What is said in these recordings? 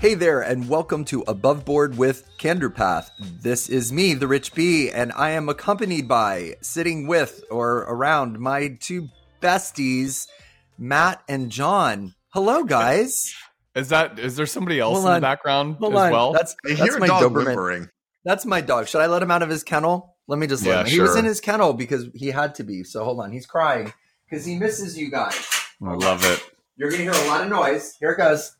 Hey there, and welcome to Above Board with Canderpath. This is me, the Rich B, and I am accompanied by, sitting with, or around my two besties, Matt and John. Hello, guys. Is that is there somebody else Hold in on. the background Hold as on. well? That's that's hear my dog Doberman. whimpering. That's my dog. Should I let him out of his kennel? Let me just let Yeah, him. He was in his kennel because he had to be. So hold on, he's crying because he misses you guys. I love it. You're gonna hear a lot of noise. Here it goes.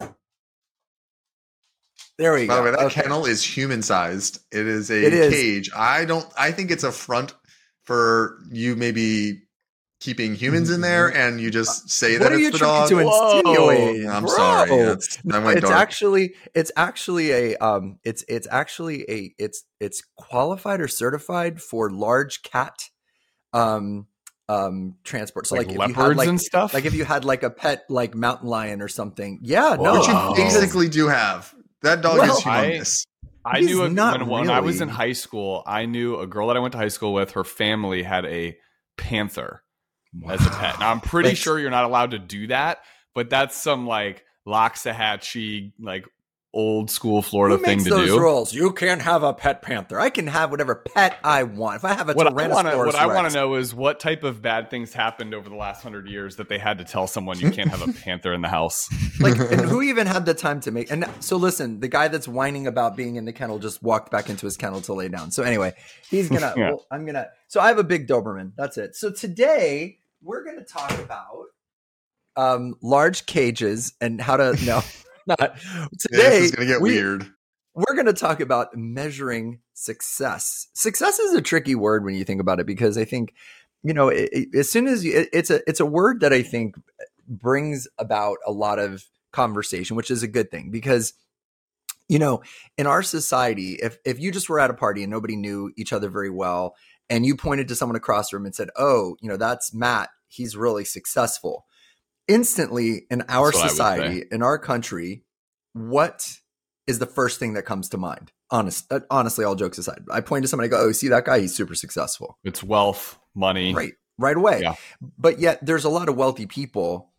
There we By go. the way, that Okay. kennel is human sized. It is a It is. cage. I don't. I think it's a front for you maybe keeping humans in there, and you just say Mm-hmm. What that are you it's the trying dog. to Whoa. insinuate? I'm bro? sorry. That's, that it's actually it's actually a um it's it's actually a it's it's qualified or certified for large cat um um transport. So like, like, if you had leopards like and stuff. like if you had like a pet like mountain lion or something. Yeah, Whoa. no. Which you Oh. basically do have. That dog Well, is I- humongous. I He's knew a, not when, when I was in high school, I knew a girl that I went to high school with. Her family had a panther as a pet. Now I'm pretty That's- sure you're not allowed to do that, but that's some like Loxahatchee, like old school Florida Who thing makes to those do. rules? You can't have a pet panther. I can have whatever pet I want. If I have a What I want to what I want to know is what type of bad things happened over the last hundred years that they had to tell someone you can't have a panther in the house. like and who even had the time to make and so listen the guy that's whining about being in the kennel just walked back into his kennel to lay down so anyway he's gonna Yeah. well, i'm gonna so i have a big doberman that's it so today we're gonna talk about um large cages and how to no not today this is gonna get we- weird. we're going to talk about measuring success. Success is a tricky word when you think about it because I think, you know, it, it- as soon as you, it, it's a it's a word that I think uh, brings about a lot of conversation, which is a good thing because you know, in our society, if if you just were at a party and nobody knew each other very well and you pointed to someone across the room and said, "Oh, you know, that's Matt. He's really successful." Instantly in our That's what I would society, in our country, what is the first thing that comes to mind. Honest, uh, honestly, all jokes aside, I point to somebody, I go, "Oh, see that guy? He's super successful." It's wealth, money. Right, right away. Yeah. But yet, there's a lot of wealthy people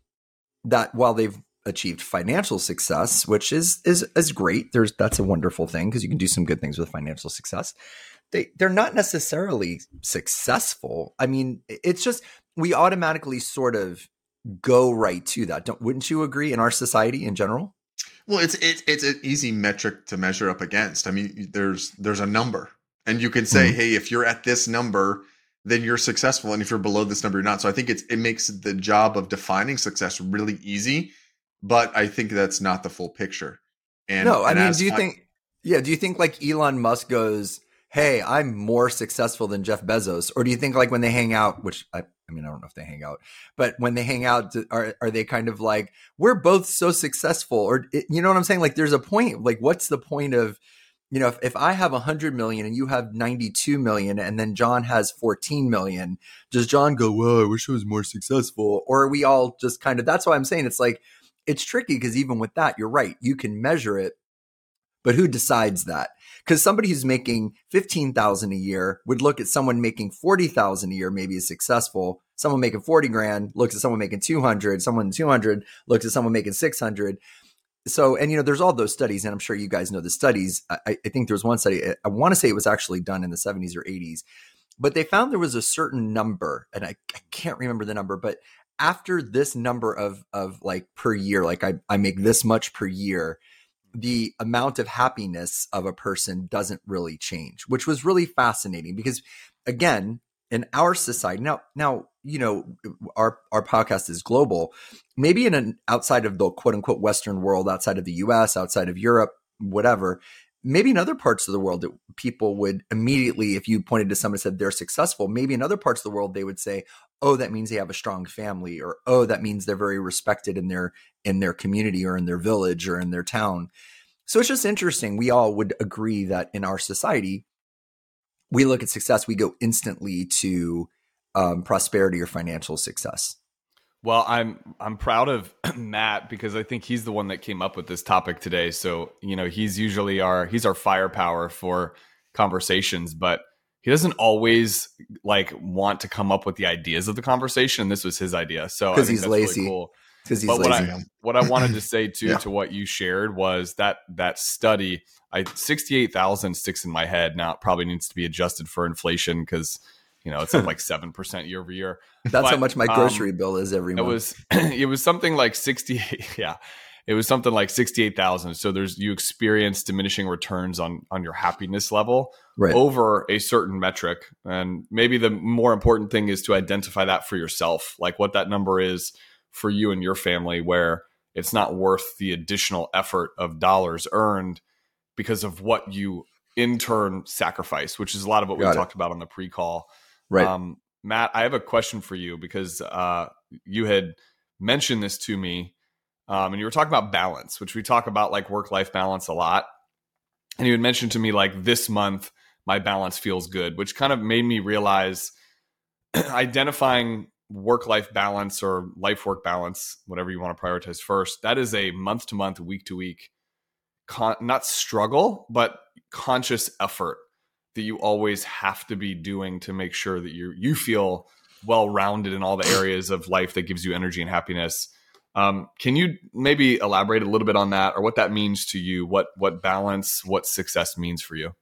that, while they've achieved financial success, which is is is great, there's that's a wonderful thing because you can do some good things with financial success. They they're not necessarily successful. I mean, it's just we automatically sort of go right to that. Don't wouldn't you agree? In our society in general. Well, it's it's it's an easy metric to measure up against. I mean, there's there's a number, and you can say, Mhm. hey, if you're at this number, then you're successful, and if you're below this number, you're not. So I think it's it makes the job of defining success really easy, but I think that's not the full picture. And no, I and mean, do you I- think? Yeah, do you think like Elon Musk goes, "Hey, I'm more successful than Jeff Bezos," or do you think like when they hang out, which I, I mean, I don't know if they hang out, but when they hang out, are are they kind of like, "We're both so successful," or you know what I'm saying? Like, there's a point. Like, what's the point of you know, if, if I have 100 million and you have 92 million and then John has 14 million, does John go, well, I wish I was more successful? Or are we all just kind of, that's why I'm saying it's like, it's tricky because even with that, you're right. You can measure it, but who decides that? Because somebody who's making 15,000 a year would look at someone making 40,000 a year, maybe is successful. Someone making 40 grand looks at someone making 200. Someone 200 looks at someone making 600 so and you know there's all those studies and i'm sure you guys know the studies i, I think there was one study i want to say it was actually done in the 70s or 80s but they found there was a certain number and i, I can't remember the number but after this number of of like per year like I, I make this much per year the amount of happiness of a person doesn't really change which was really fascinating because again in our society now now you know our our podcast is global. Maybe in an outside of the quote unquote western world outside of the US outside of Europe whatever maybe in other parts of the world that people would immediately if you pointed to someone and said they're successful maybe in other parts of the world they would say oh that means they have a strong family or oh that means they're very respected in their in their community or in their village or in their town. So it's just interesting we all would agree that in our society we look at success we go instantly to um, prosperity or financial success Well, I'm I'm proud of Matt because I think he's the one that came up with this topic today. So, you know, he's usually our he's our firepower for conversations, but he doesn't always like want to come up with the ideas of the conversation. This was his idea. So I 'Cause think he's that's really lazy. cool. because he's But what lazy. I what I wanted to say too Yeah. to what you shared was that that study, I sixty eight thousand sticks in my head. Now it probably needs to be adjusted for inflation because you know it's up like seven percent year over year. That's how much my um, grocery bill is every month. It was it was something like sixty yeah. It was something like sixty eight thousand. So there's you experience diminishing returns on on your happiness level right. over a certain metric. And maybe the more important thing is to identify that for yourself, like what that number is for you and your family, where it's not worth the additional effort of dollars earned because of what you in turn sacrifice, which is a lot of what we it. talked about on the pre call. Right. Um, Matt, I have a question for you because uh, you had mentioned this to me, um, and you were talking about balance, which we talk about like work life balance a lot. And you had mentioned to me like this month my balance feels good, which kind of made me realize identifying work life balance or life work balance, whatever you want to prioritize first, that is a month to month, week to week, not struggle, but conscious effort that you always have to be doing to make sure that you you feel well rounded in all the areas of life that gives you energy and happiness. Um, can you maybe elaborate a little bit on that, or what that means to you? What what balance, what success means for you?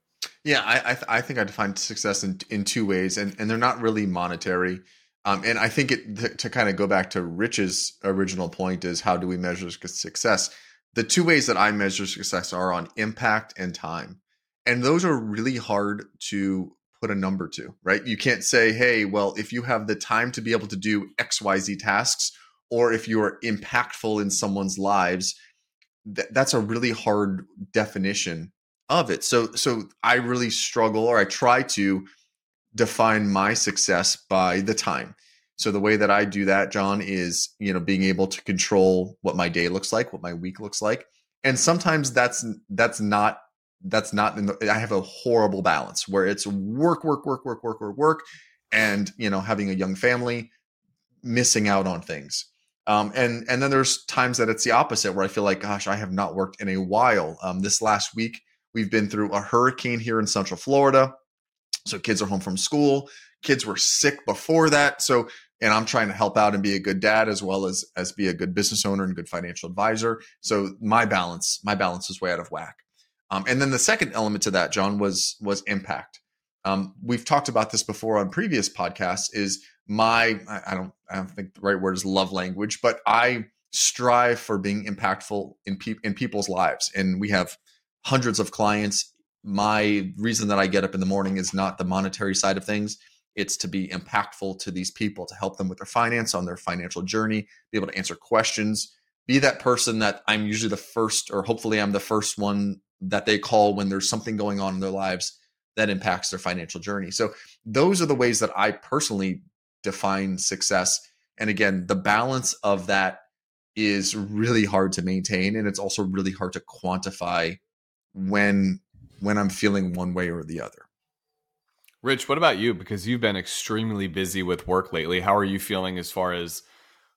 Yeah, I I, th- I think I define success in in two ways, and and they're not really monetary. Um, and I think it th- to kind of go back to Rich's original point is how do we measure success? The two ways that I measure success are on impact and time, and those are really hard to put a number to. Right? You can't say, hey, well, if you have the time to be able to do X Y Z tasks, or if you are impactful in someone's lives, th- that's a really hard definition of it. So so I really struggle or I try to define my success by the time. So the way that I do that, John, is, you know, being able to control what my day looks like, what my week looks like. And sometimes that's that's not that's not in the, I have a horrible balance where it's work work work work work work work and, you know, having a young family, missing out on things. Um, and and then there's times that it's the opposite where I feel like, gosh, I have not worked in a while. Um, this last week, we've been through a hurricane here in Central Florida, so kids are home from school. Kids were sick before that, so and I'm trying to help out and be a good dad as well as as be a good business owner and good financial advisor. So my balance, my balance is way out of whack. Um, and then the second element to that, John, was was impact. Um, we've talked about this before on previous podcasts. Is my I, don't I don't think the right word is love language, but I strive for being impactful in pe- in people's lives, and we have hundreds of clients. My reason that I get up in the morning is not the monetary side of things. It's to be impactful to these people, to help them with their finance on their financial journey, be able to answer questions, be that person that I'm usually the first, or hopefully I'm the first one that they call when there's something going on in their lives that impacts their financial journey. So those are the ways that I personally define success. And again, the balance of that is really hard to maintain and it's also really hard to quantify when when I'm feeling one way or the other. Rich, what about you? Because you've been extremely busy with work lately. How are you feeling as far as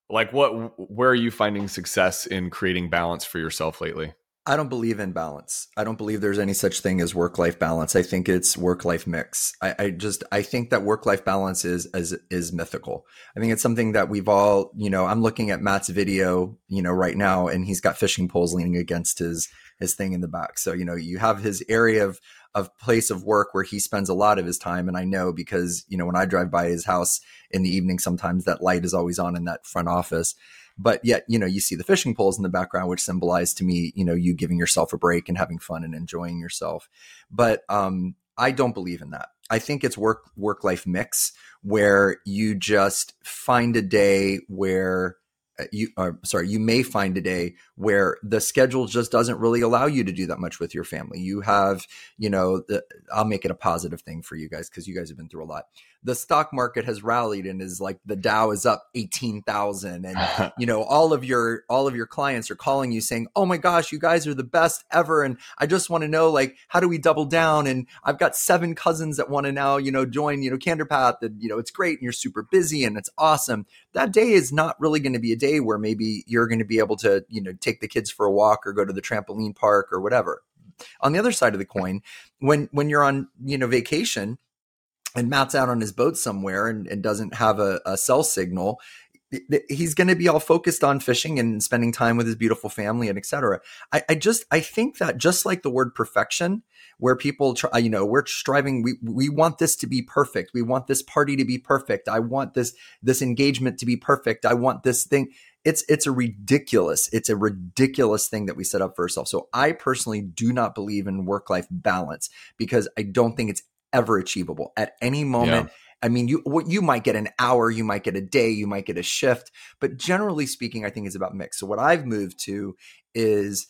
like what where are you finding success in creating balance for yourself lately? I don't believe in balance. I don't believe there's any such thing as work life balance. I think it's work life mix. I, I just I think that work life balance is, is is mythical. I think it's something that we've all you know. I'm looking at Matt's video you know right now, and he's got fishing poles leaning against his his thing in the back. So you know you have his area of of place of work where he spends a lot of his time, and I know because you know when I drive by his house in the evening, sometimes that light is always on in that front office but yet you know you see the fishing poles in the background which symbolize to me you know you giving yourself a break and having fun and enjoying yourself. But um i don't believe in that. I think it's work work life mix where you just find a day where uh, you are sorry you may find a day where the schedule just doesn't really allow you to do that much with your family. You have you know the, i'll make it a positive thing for you guys because you guys have been through a lot the stock market has rallied and is like the dow is up 18000 and you know all of your all of your clients are calling you saying oh my gosh you guys are the best ever. And i just want to know like how do we double down? And i've got seven cousins that want to now you know join you know canderpath and you know it's great and you're super busy and it's awesome. That day is not really going to be a day where maybe you're going to be able to you know take the kids for a walk or go to the trampoline park or whatever. On the other side of the coin when when you're on you know vacation and Matt's out on his boat somewhere and, and doesn't have a, a cell signal, he's going to be all focused on fishing and spending time with his beautiful family and etc. I, I just I think that just like the word perfection, where people try, uh, you know, we're striving, we we want this to be perfect. We want this party to be perfect. I want this this engagement to be perfect. I want this thing. It's it's a ridiculous, it's a ridiculous thing that we set up for ourselves. So I personally do not believe in work life balance because I don't think it's ever achievable at any moment. Yeah I mean, you you might get an hour, you might get a day, you might get a shift, but generally speaking, I think it's about mix. So what I've moved to is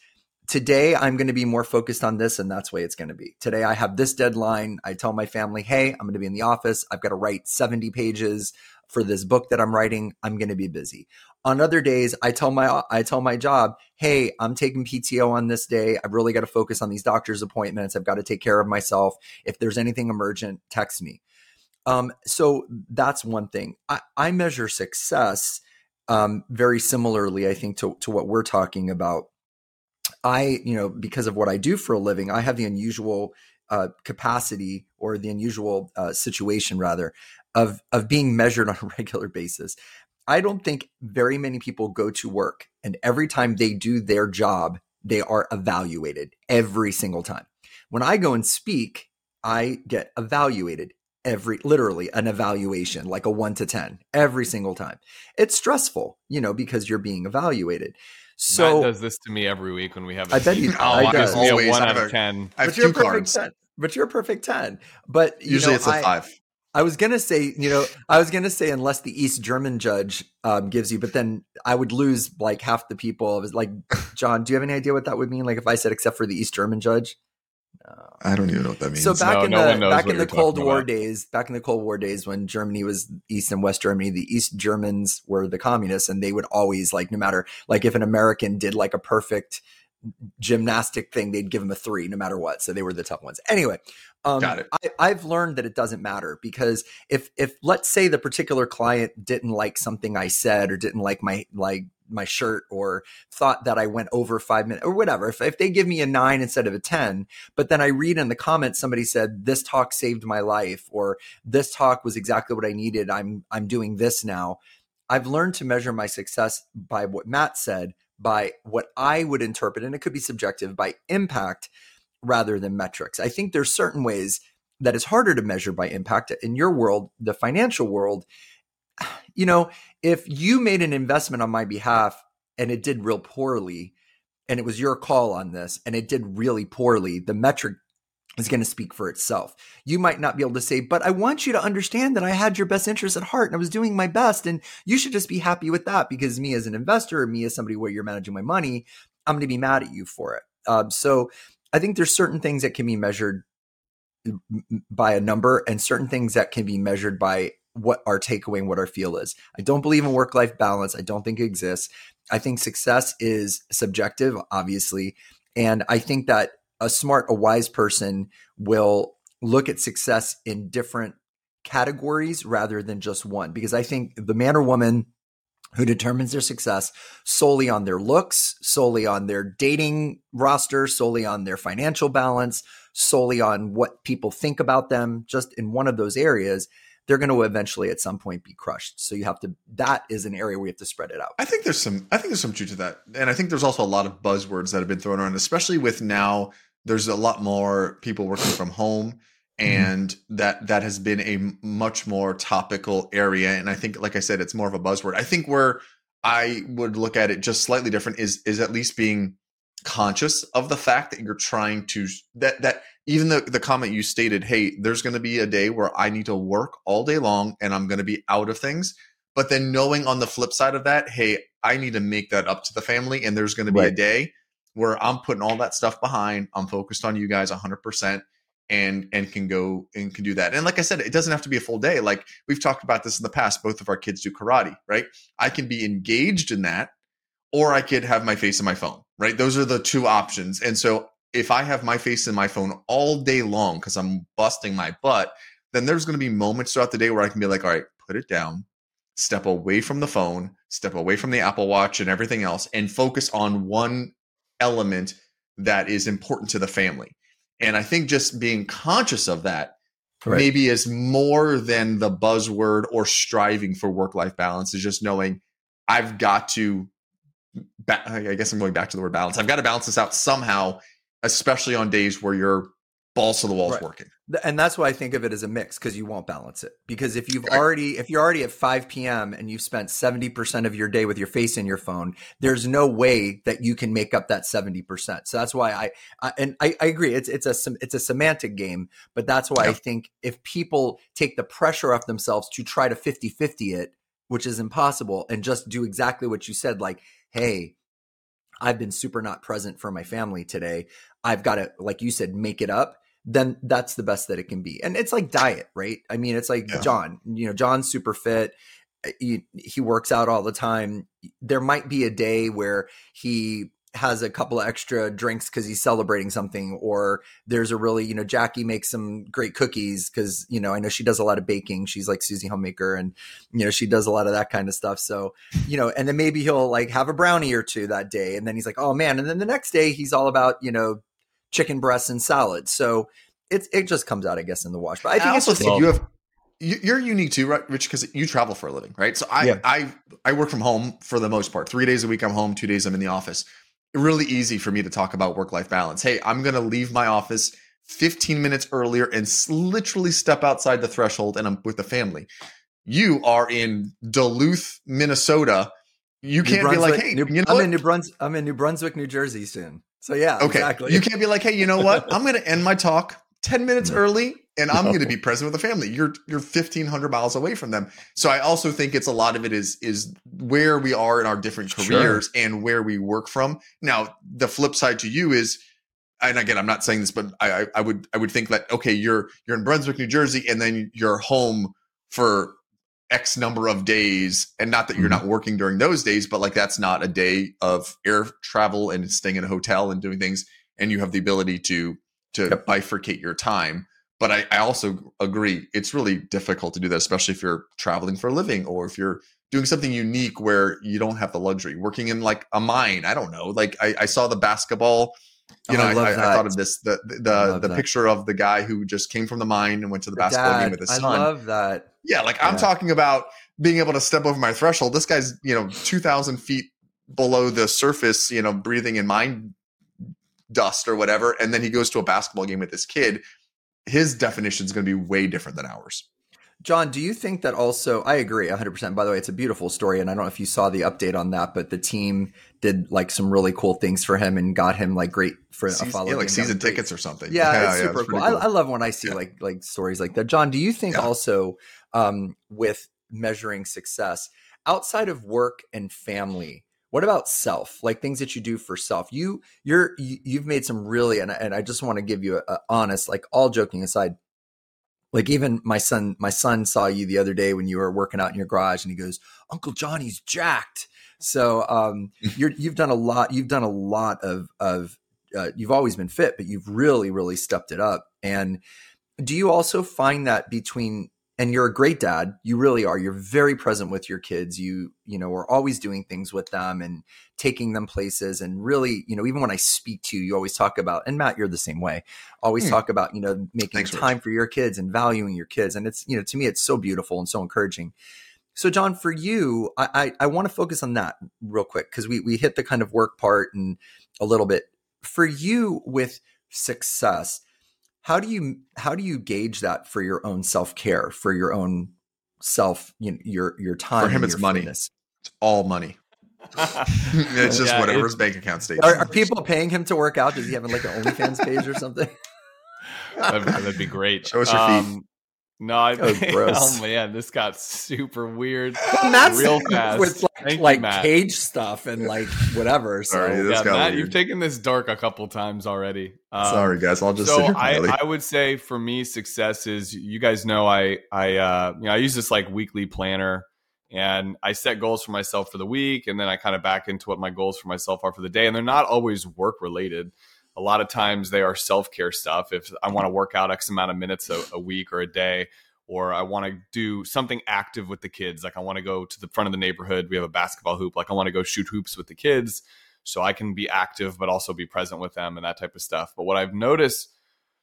today I'm going to be more focused on this, and that's the way it's going to be. Today I have this deadline. I tell my family, hey, I'm going to be in the office. I've got to write 70 pages for this book that I'm writing. I'm going to be busy. On other days, I tell my I tell my job, hey, I'm taking PTO on this day. I've really got to focus on these doctor's appointments. I've got to take care of myself. If there's anything emergent, text me. Um, so that's one thing. I, I measure success um, very similarly, I think, to, to what we're talking about. I, you know, because of what I do for a living, I have the unusual uh, capacity or the unusual uh, situation, rather, of of being measured on a regular basis. I don't think very many people go to work and every time they do their job, they are evaluated every single time. When I go and speak, I get evaluated every literally an evaluation like a 1 to 10 every single time. It's stressful you know because you're being evaluated. So Matt does this to me every week when we have a I bet he oh, gives me a 1 out of 10 I have but two cards. 10, but you're a perfect 10 but usually know, it's a I, 5 I was gonna say, you know, I was gonna say unless the East German judge um, gives you, but then I would lose like half the people. It was like, John, do you have any idea what that would mean? Like if I said except for the East German judge? I don't even know what that means. So back no, in no the back in the Cold War about. days, back in the Cold War days when Germany was East and West Germany, the East Germans were the communists, and they would always like no matter like if an American did like a perfect gymnastic thing, they'd give him a three no matter what. So they were the tough ones. Anyway, um, Got it. I, I've learned that it doesn't matter because if if let's say the particular client didn't like something I said or didn't like my like my shirt or thought that I went over five minutes or whatever. If, if they give me a nine instead of a 10, but then I read in the comments, somebody said, this talk saved my life or this talk was exactly what I needed. I'm, I'm doing this now. I've learned to measure my success by what Matt said, by what I would interpret, and it could be subjective, by impact rather than metrics. I think there's certain ways that is harder to measure by impact. In your world, the financial world, you know, if you made an investment on my behalf and it did real poorly, and it was your call on this and it did really poorly, the metric is going to speak for itself. You might not be able to say, but I want you to understand that I had your best interest at heart and I was doing my best. And you should just be happy with that because me as an investor, or me as somebody where you're managing my money, I'm going to be mad at you for it. Um, so I think there's certain things that can be measured by a number and certain things that can be measured by what our takeaway and what our feel is. I don't believe in work life balance. I don't think it exists. I think success is subjective, obviously. And I think that a smart, a wise person will look at success in different categories rather than just one. Because I think the man or woman who determines their success solely on their looks, solely on their dating roster, solely on their financial balance, solely on what people think about them, just in one of those areas, they're going to eventually at some point be crushed. So you have to that is an area where you have to spread it out. I think there's some I think there's some truth to that. And I think there's also a lot of buzzwords that have been thrown around especially with now there's a lot more people working from home mm-hmm. and mm-hmm. that that has been a much more topical area and I think like I said it's more of a buzzword. I think where I would look at it just slightly different is is at least being conscious of the fact that you're trying to that that even the, the comment you stated, hey, there's going to be a day where I need to work all day long and I'm going to be out of things. But then knowing on the flip side of that, hey, I need to make that up to the family. And there's going to be right. a day where I'm putting all that stuff behind. I'm focused on you guys 100% and and can go and can do that. And like I said, it doesn't have to be a full day. Like we've talked about this in the past. Both of our kids do karate, right? I can be engaged in that, or I could have my face in my phone, right? Those are the two options. And so if I have my face in my phone all day long because I'm busting my butt, then there's going to be moments throughout the day where I can be like, all right, put it down, step away from the phone, step away from the Apple Watch and everything else, and focus on one element that is important to the family. And I think just being conscious of that right. maybe is more than the buzzword or striving for work life balance, is just knowing I've got to. Ba- I guess I'm going back to the word balance. I've got to balance this out somehow, especially on days where you're balls to the walls Right. working. And that's why I think of it as a mix because you won't balance it. Because if you've Right. already, if you're already at 5 p.m. and you've spent 70% of your day with your face in your phone, there's no way that you can make up that 70%. So that's why I, I and I, I agree. It's, it's a, it's a semantic game, but that's why I think if people take the pressure off themselves to try to 50 50 it, which is impossible, and just do exactly what you said, like, hey, I've been super not present for my family today. I've got to, like you said, make it up. Then that's the best that it can be. And it's like diet, right? I mean, it's like Yeah. John, you know, John's super fit. Uh, he, he works out all the time. There might be a day where he has a couple of extra drinks because he's celebrating something, or there's a really, you know, Jackie makes some great cookies because, you know, I know she does a lot of baking. She's like Susie Homemaker and, you know, she does a lot of that kind of stuff. So, you know, and then maybe he'll like have a brownie or two that day. And then he's like, oh man. And then the next day he's all about, you know, chicken breasts and salad. So it's, it just comes out, I guess, in the wash. But I I, think it's also just, think you have you- you're unique too, right, Rich? Because you travel for a living, right? So I Yeah. I I work from home for the most part. Three days a week I'm home, two days I'm in the office. Really easy for me to talk about work life balance. Hey, I'm gonna leave my office 15 minutes earlier and s- literally step outside the threshold, and I'm with the family. You are in Duluth, Minnesota. You can't be like, hey, New- you know I'm what? in New Brunswick. I'm in New Brunswick, New Jersey soon. So yeah, Okay. exactly. You can't be like, hey, you know what? I'm going to end my talk 10 minutes early and I'm No. going to be present with the family. You're you're 1500 miles away from them. So I also think it's a lot of it is is where we are in our different Sure. careers and where we work from. Now, the flip side to you is and again, I'm not saying this, but I, I would I would think that okay, you're you're in Brunswick, New Jersey, and then you're home for X number of days, and not that you're Mhm. not working during those days, but like that's not a day of air travel and staying in a hotel and doing things, and you have the ability to to Yep. bifurcate your time. But I, I also agree it's really difficult to do that, especially if you're traveling for a living or if you're doing something unique where you don't have the luxury. Working in like a mine, I don't know. Like I, I saw the basketball. You Oh, know, I I, love I, I thought of this the the the picture of the guy who just came from the mine and went to the Your basketball game with his son. I love that. Yeah, like I'm talking about being able to step over my threshold. This guy's, you know, 2,000 feet below the surface, you know, breathing in mine dust or whatever. And then he goes to a basketball game with this kid. His definition is going to be way different than ours. John, do you think that also? I agree 100%. By the way, it's a beautiful story. And I don't know if you saw the update on that, but the team did like some really cool things for him and got him like great for a follow. yeah, like season tickets or something. Yeah, it's yeah, super it's cool. pretty I, I love when I see Yeah. like like stories like that. John, do you think Yeah. also um, with measuring success outside of work and family? What about self? Like things that you do for self. You you're you, you've made some really and I- and I just want to give you a, a honest, like all joking aside. Like even my son, my son saw you the other day when you were working out in your garage, and he goes, "Uncle Johnny's jacked." So um, you're, you've done a lot. You've done a lot of of. Uh, you've always been fit, but you've really, really stepped it up. And do you also find that between and you're a great dad you really are you're very present with your kids you you know are always doing things with them and taking them places and really you know even when i speak to you you always talk about and matt you're the same way always Hmm. talk about you know making Thanks, Rich. time for your kids and valuing your kids and it's you know to me it's so beautiful and so encouraging so john for you i i, I want to focus on that real quick because we we hit the kind of work part and a little bit for you with success how do you how do you gauge that for your own self-care for your own self you know, your your time For him, it's money. fitness? It's all money. it's just Yeah, whatever it's- his bank account states. are, are people paying him to work out does he have like an onlyfans page or something that'd, that'd be great. Show us your feet. Um, No, I, Oh, oh man, this got super weird. Well, Matt's Real fast. with like, Thank you, cage stuff and like whatever so Sorry, this yeah, got Matt, weird. you've taken this dark a couple times already. Um, Sorry, guys. I'll just so sit I. I would say for me success is you guys know I I uh you know I use this like weekly planner and I set goals for myself for the week and then I kind of back into what my goals for myself are for the day and they're not always work related. A lot of times they are self-care stuff. If I want to work out X amount of minutes a, a week or a day, or I want to do something active with the kids, like I want to go to the front of the neighborhood. We have a basketball hoop. Like I want to go shoot hoops with the kids so I can be active, but also be present with them and that type of stuff. But what I've noticed,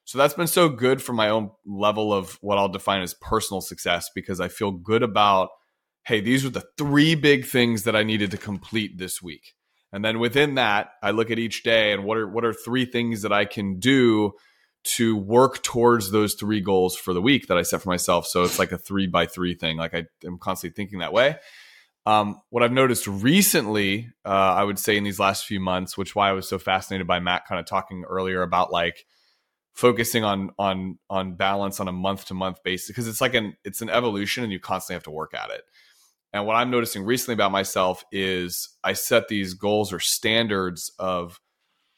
so that's been so good for my own level of what I'll define as personal success because I feel good about hey, these are the three big things that I needed to complete this week. And then within that, I look at each day and what are what are three things that I can do to work towards those three goals for the week that I set for myself. So it's like a three by three thing. Like I am constantly thinking that way. Um, what I've noticed recently, uh, I would say in these last few months, which why I was so fascinated by Matt kind of talking earlier about like focusing on on on balance on a month to month basis because it's like an it's an evolution and you constantly have to work at it. And what I'm noticing recently about myself is I set these goals or standards of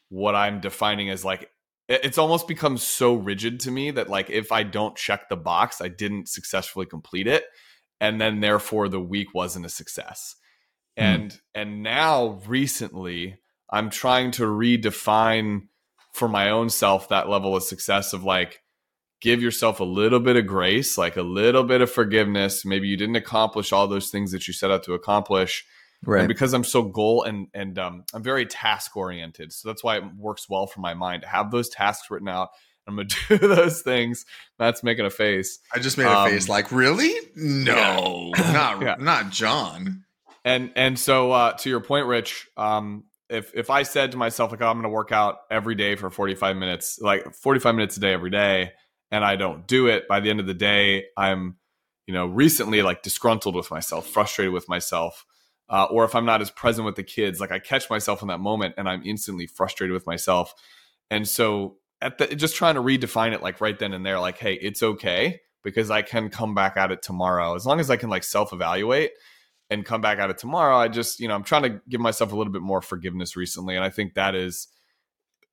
what I'm defining as like it's almost become so rigid to me that like if I don't check the box, I didn't successfully complete it. And then therefore the week wasn't a success. Mm. And and now recently I'm trying to redefine for my own self that level of success of like give yourself a little bit of grace, like a little bit of forgiveness. Maybe you didn't accomplish all those things that you set out to accomplish. Right. And because I'm so goal and and um, I'm very task oriented, so that's why it works well for my mind to have those tasks written out. I'm gonna do those things. Matt's making a face. I just made a um, face like, really? No, yeah. not yeah. not John. And and so uh, to your point, Rich, um, if if I said to myself like, oh, I'm gonna work out every day for 45 minutes, like 45 minutes a day every day, and I don't do it, by the end of the day, I'm, you know, recently like disgruntled with myself, frustrated with myself. Uh, or if I'm not as present with the kids, like I catch myself in that moment and I'm instantly frustrated with myself. And so at the just trying to redefine it like right then and there, like, hey, it's okay because I can come back at it tomorrow. As long as I can like self-evaluate and come back at it tomorrow, I just, you know, I'm trying to give myself a little bit more forgiveness recently. And I think that is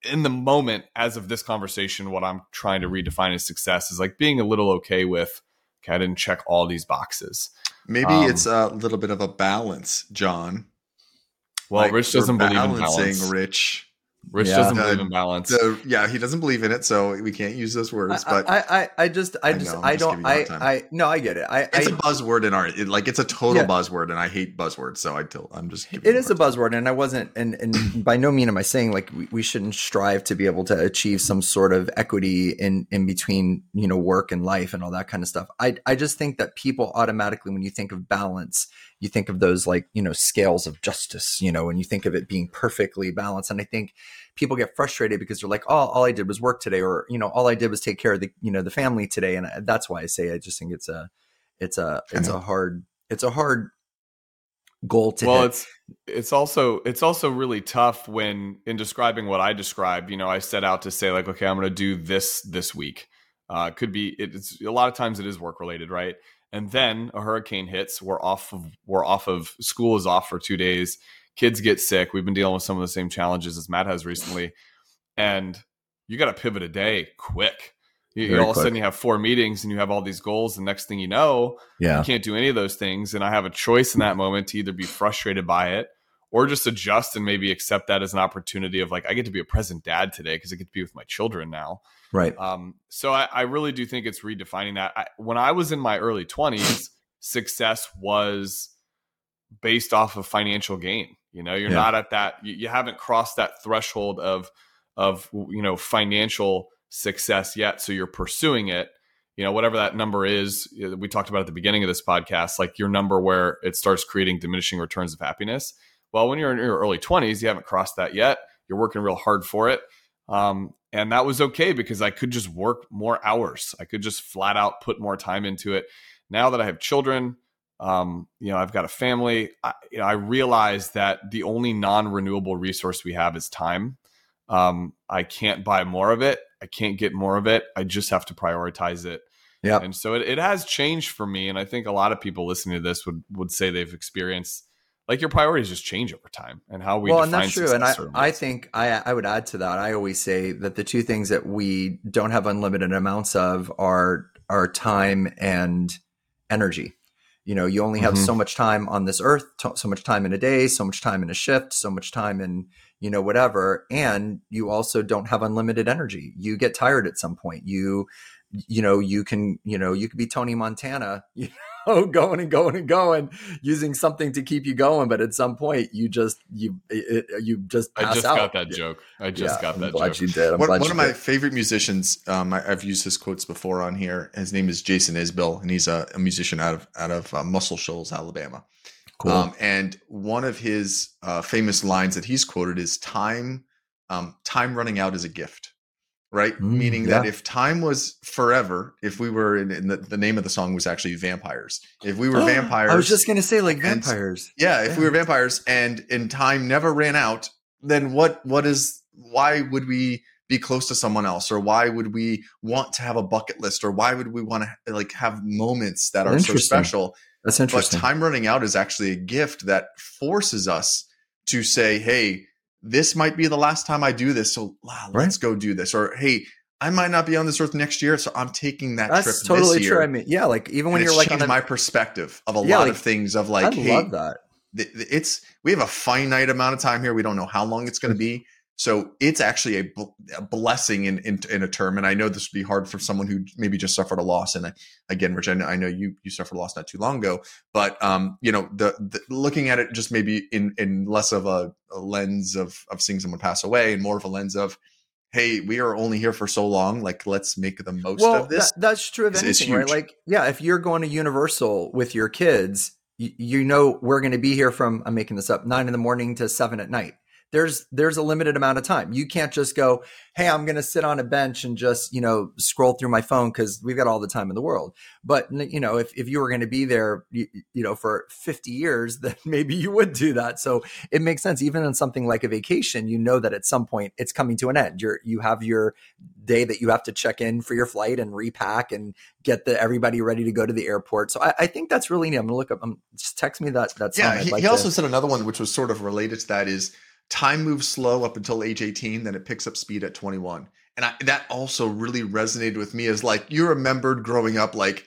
in the moment, as of this conversation, what I'm trying to redefine as success is like being a little okay with, okay, I didn't check all these boxes. Maybe um, it's a little bit of a balance, John. Well, like Rich doesn't believe in balance. Rich Rich yeah. doesn't believe uh, in balance. So, yeah, he doesn't believe in it, so we can't use those words. But I, I, I just, I just, I, know, I don't, I, I, no, I get it. I, it's I, a buzzword in our, it, like, it's a total yeah. buzzword, and I hate buzzwords. So I, tell, I'm just. It is a buzzword, and I wasn't, and and by no mean am I saying like we, we shouldn't strive to be able to achieve some sort of equity in in between you know work and life and all that kind of stuff. I, I just think that people automatically, when you think of balance, you think of those like you know scales of justice, you know, and you think of it being perfectly balanced, and I think people get frustrated because they're like, oh, all I did was work today, or you know, all I did was take care of the you know the family today, and that's why I say I just think it's a it's a it's a hard it's a hard goal to well hit. it's it's also it's also really tough when in describing what i described you know i set out to say like okay i'm going to do this this week. Uh could be it's a lot of times it is work related right and then a hurricane hits we're off of we're off of school is off for two days kids get sick. We've been dealing with some of the same challenges as Matt has recently, and you got to pivot a day quick. You, all quick. of a sudden you have four meetings and you have all these goals. And next thing you know, yeah. you can't do any of those things. And I have a choice in that moment to either be frustrated by it or just adjust and maybe accept that as an opportunity of like I get to be a present dad today because I get to be with my children now. Right. Um, so I, I really do think it's redefining that. I, when I was in my early twenties, success was based off of financial gain. You know, you're yeah. not at that. You, you haven't crossed that threshold of of you know financial success yet. So you're pursuing it. You know, whatever that number is, we talked about at the beginning of this podcast, like your number where it starts creating diminishing returns of happiness. Well, when you're in your early 20s, you haven't crossed that yet. You're working real hard for it. Um, and that was okay because I could just work more hours. I could just flat out put more time into it. Now that I have children, um, you know, I've got a family. I, you know, I realize that the only non-renewable resource we have is time. Um, I can't buy more of it. I can't get more of it. I just have to prioritize it. Yeah. And so it, it has changed for me. And I think a lot of people listening to this would would say they've experienced like your priorities just change over time and how we well and that's true and i i think i i would add to that i always say that the two things that we don't have unlimited amounts of are are time and energy. You know you only have mm-hmm. so much time on this earth so much time in a day so much time in a shift so much time in you know whatever and you also don't have unlimited energy. You get tired at some point. You you know you can you know you could be tony montana you know, going and going and going, using something to keep you going. But at some point, you just you it, you just I just out. got that joke. I just Yeah, got I'm that glad joke. you did. I'm one, glad one you of my did. favorite musicians um, I, i've used his quotes before on here his name is jason isbell and he's a, a musician out of out of uh, muscle shoals alabama cool. um, and one of his uh, famous lines that he's quoted is time um, time running out is a gift right? Mm, meaning that if time was forever if we were in, in the, the name of the song was actually vampires. If we were vampires I was just gonna say like and- vampires. yeah, if we were vampires and in time never ran out, then what what is why would we be close to someone else? Or why would we want to have a bucket list? Or why would we want to like have moments that are so special? That's interesting. But time running out is actually a gift that forces us to say, "Hey, this might be the last time I do this, so wow, let's go do this." Or, "Hey, I might not be on this earth next year, so I'm taking that That's trip totally this year." That's totally true. I mean, yeah, like even when and you're like on a, my perspective of a Yeah, lot like, of things of like, I hey, love that. th- th- it's we have a finite amount of time here. We don't know how long it's going to mm. be. So it's actually a, a blessing in, in in a term. And I know this would be hard for someone who maybe just suffered a loss. And I, again, Rich, I know, I know you you suffered a loss not too long ago. But um, you know, the, the looking at it just maybe in in less of a, a lens of of seeing someone pass away and more of a lens of, hey, we are only here for so long. Like let's make the most well, of this. that- that's true of is anything, right? Like, yeah, if you're going to Universal with your kids, you, you know we're going to be here from I'm making this up nine in the morning to seven at night. There's there's a limited amount of time. You can't just go, hey, I'm going to sit on a bench and just you know scroll through my phone because we've got all the time in the world. But you know, if if you were going to be there, you, you know, for 50 years, then maybe you would do that. So it makes sense. Even in something like a vacation, you know that at some point it's coming to an end. You're you have your day that you have to check in for your flight and repack and get the everybody ready to go to the airport. So I, I think that's really neat. I'm gonna look up. Um, just text me that. That song. Yeah, he, like he to- also said another one which was sort of related to that is time moves slow up until age 18, then it picks up speed at 21. And I, that also really resonated with me as like you remembered growing up like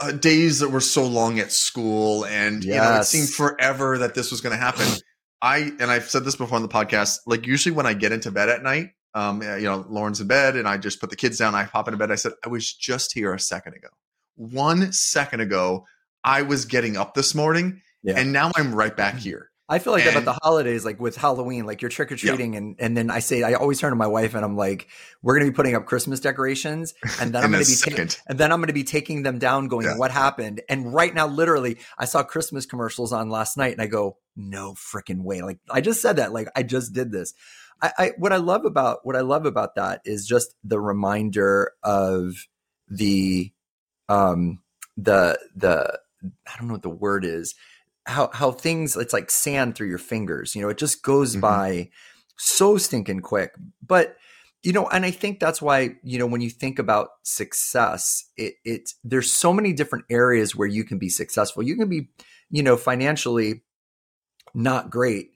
uh, days that were so long at school and you know it seemed forever that this was going to happen. I and I've said this before on the podcast, like usually when I get into bed at night, um, you know, Lauren's in bed and I just put the kids down, I pop into bed. I said, I was just here a second ago. One second ago, I was getting up this morning Yeah. and now I'm right back here. I feel like that about the holidays, like with Halloween, like you're trick or treating, and and then I say I always turn to my wife and I'm like, we're gonna be putting up Christmas decorations, and then I'm gonna be ta- and then I'm going to be taking them down, going, Yeah. "What happened?" And right now, literally, I saw Christmas commercials on last night, and I go, "No freaking way!" Like I just said that, like I just did this. I, I what I love about what I love about that is just the reminder of the um the the I don't know what the word is how how things it's like sand through your fingers you know it just goes Mhm. by so stinking quick but you know and i think that's why you know when you think about success it it there's so many different areas where you can be successful you can be you know financially not great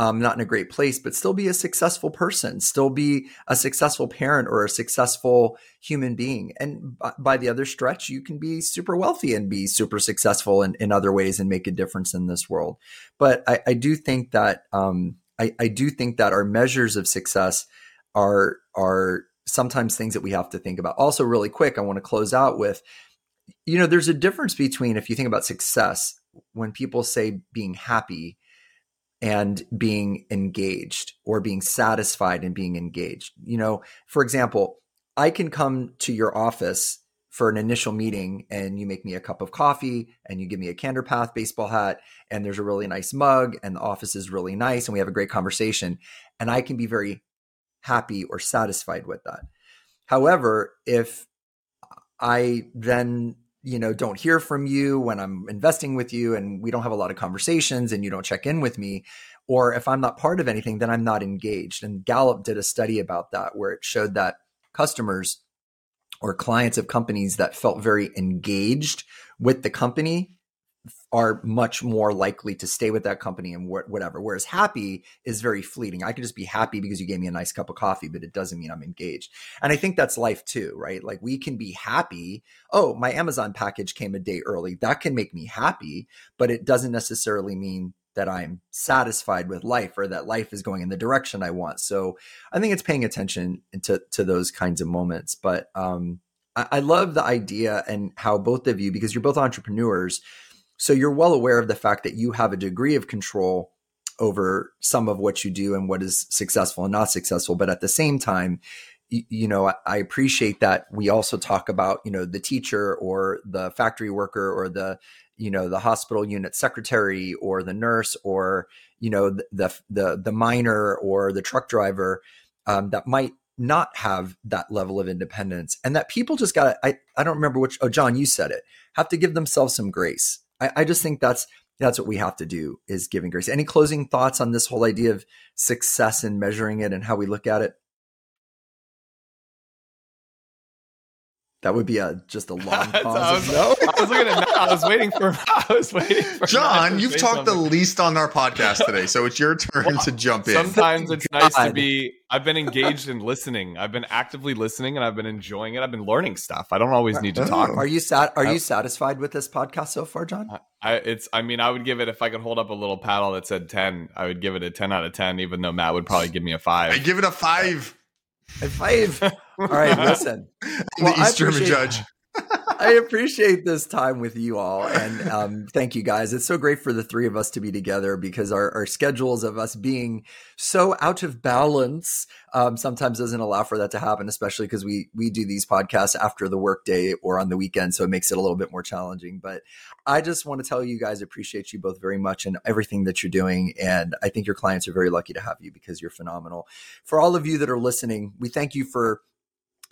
um, not in a great place, but still be a successful person, still be a successful parent or a successful human being. And by, by the other stretch, you can be super wealthy and be super successful in, in other ways and make a difference in this world. But I, I do think that um, I, I do think that our measures of success are are sometimes things that we have to think about. Also, really quick, I want to close out with, you know, there's a difference between if you think about success when people say being happy and being engaged or being satisfied and being engaged. You know, for example, I can come to your office for an initial meeting and you make me a cup of coffee and you give me a Canderpath baseball hat and there's a really nice mug and the office is really nice and we have a great conversation and I can be very happy or satisfied with that. However, if I then you know don't hear from you when i'm investing with you and we don't have a lot of conversations and you don't check in with me or if i'm not part of anything then i'm not engaged. And gallup did a study about that where it showed that customers or clients of companies that felt very engaged with the company are much more likely to stay with that company and wh- whatever. Whereas happy is very fleeting. I could just be happy because you gave me a nice cup of coffee, but it doesn't mean I'm engaged. And I think that's life too, right? Like we can be happy. Oh, my Amazon package came a day early. That can make me happy, but it doesn't necessarily mean that I'm satisfied with life or that life is going in the direction I want. So I think it's paying attention to to those kinds of moments. But um, I, I love the idea and how both of you, because you're both entrepreneurs, so you're well aware of the fact that you have a degree of control over some of what you do and what is successful and not successful. But at the same time, you, know, I, appreciate that we also talk about, you know, the teacher or the factory worker or the, you know, the hospital unit secretary or the nurse or, you know, the, the, the, the miner or the truck driver um, that might not have that level of independence and that people just got I, I don't remember which oh john you said it have to give themselves some grace I, I just think that's that's what we have to do is giving grace. Any closing thoughts on this whole idea of success and measuring it and how we look at it? That would be a just a long pause. I, was, no? I was looking at Matt. I was waiting for. I was waiting for John. You've talked something. the least on our podcast today, so it's your turn well, to jump in. Sometimes it's God. nice to be. I've been engaged in listening. I've been actively listening, and I've been enjoying it. I've been learning stuff. I don't always need to oh. talk. Are you sat? Are you satisfied with this podcast so far, John? I, it's. I mean, I would give it if I could hold up a little paddle that said ten. I would give it a ten out of ten, even though Matt would probably give me a five. I give it a five. A five. All right, listen. Well, the East German judge. I appreciate this time with you all. And um, thank you guys. It's so great for the three of us to be together because our, our schedules of us being so out of balance um, sometimes doesn't allow for that to happen, especially because we, we do these podcasts after the workday or on the weekend. So it makes it a little bit more challenging. But I just want to tell you guys, appreciate you both very much and everything that you're doing. And I think your clients are very lucky to have you because you're phenomenal. For all of you that are listening, we thank you for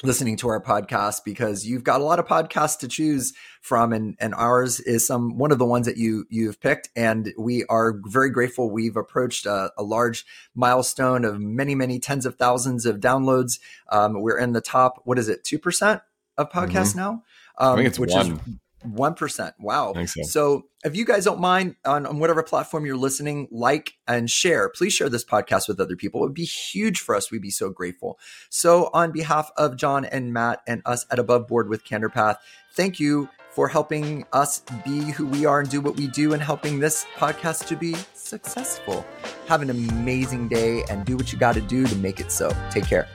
listening to our podcast because you've got a lot of podcasts to choose from and, and ours is some one of the ones that you you've picked and we are very grateful we've approached a, a large milestone of many many tens of thousands of downloads um, we're in the top what is it 2% of podcasts mm-hmm. now um, I think it's which one. is one percent. Wow. So. so. if you guys don't mind on, on, whatever platform you're listening, like and share. Please share this podcast with other people. It would be huge for us. We'd be so grateful. So on behalf of John and Matt and us at Above Board with Candor Path, thank you for helping us be who we are and do what we do and helping this podcast to be successful. Have an amazing day and do what you got to do to make it so. Take care.